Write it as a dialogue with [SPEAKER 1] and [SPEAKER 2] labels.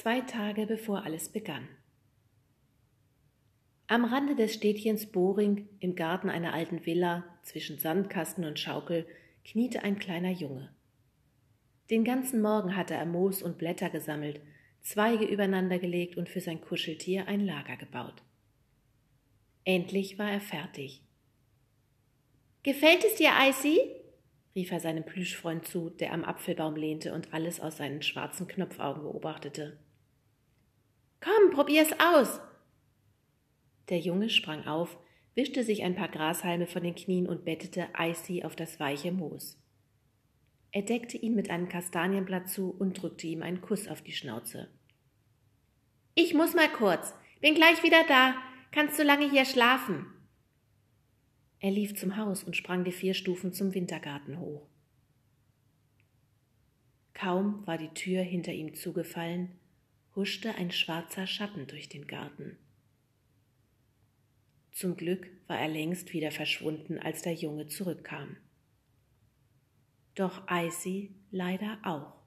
[SPEAKER 1] Zwei Tage bevor alles begann. Am Rande des Städtchens Boring, im Garten einer alten Villa, zwischen Sandkasten und Schaukel, kniete ein kleiner Junge. Den ganzen Morgen hatte er Moos und Blätter gesammelt, Zweige übereinander gelegt und für sein Kuscheltier ein Lager gebaut. Endlich war er fertig. Gefällt es dir, Icy? rief er seinem Plüschfreund zu, der am Apfelbaum lehnte und alles aus seinen schwarzen Knopfaugen beobachtete. Komm, probier's aus, der Junge sprang auf, wischte sich ein paar Grashalme von den Knien und bettete Icy auf das weiche Moos. Er deckte ihn mit einem Kastanienblatt zu und drückte ihm einen Kuss auf die Schnauze. Ich muss mal kurz, bin gleich wieder da, kannst du lange hier schlafen. Er lief zum Haus und sprang die vier Stufen zum Wintergarten hoch. Kaum war die Tür hinter ihm zugefallen, huschte ein schwarzer Schatten durch den Garten. Zum Glück war er längst wieder verschwunden, als der Junge zurückkam. Doch Icy leider auch.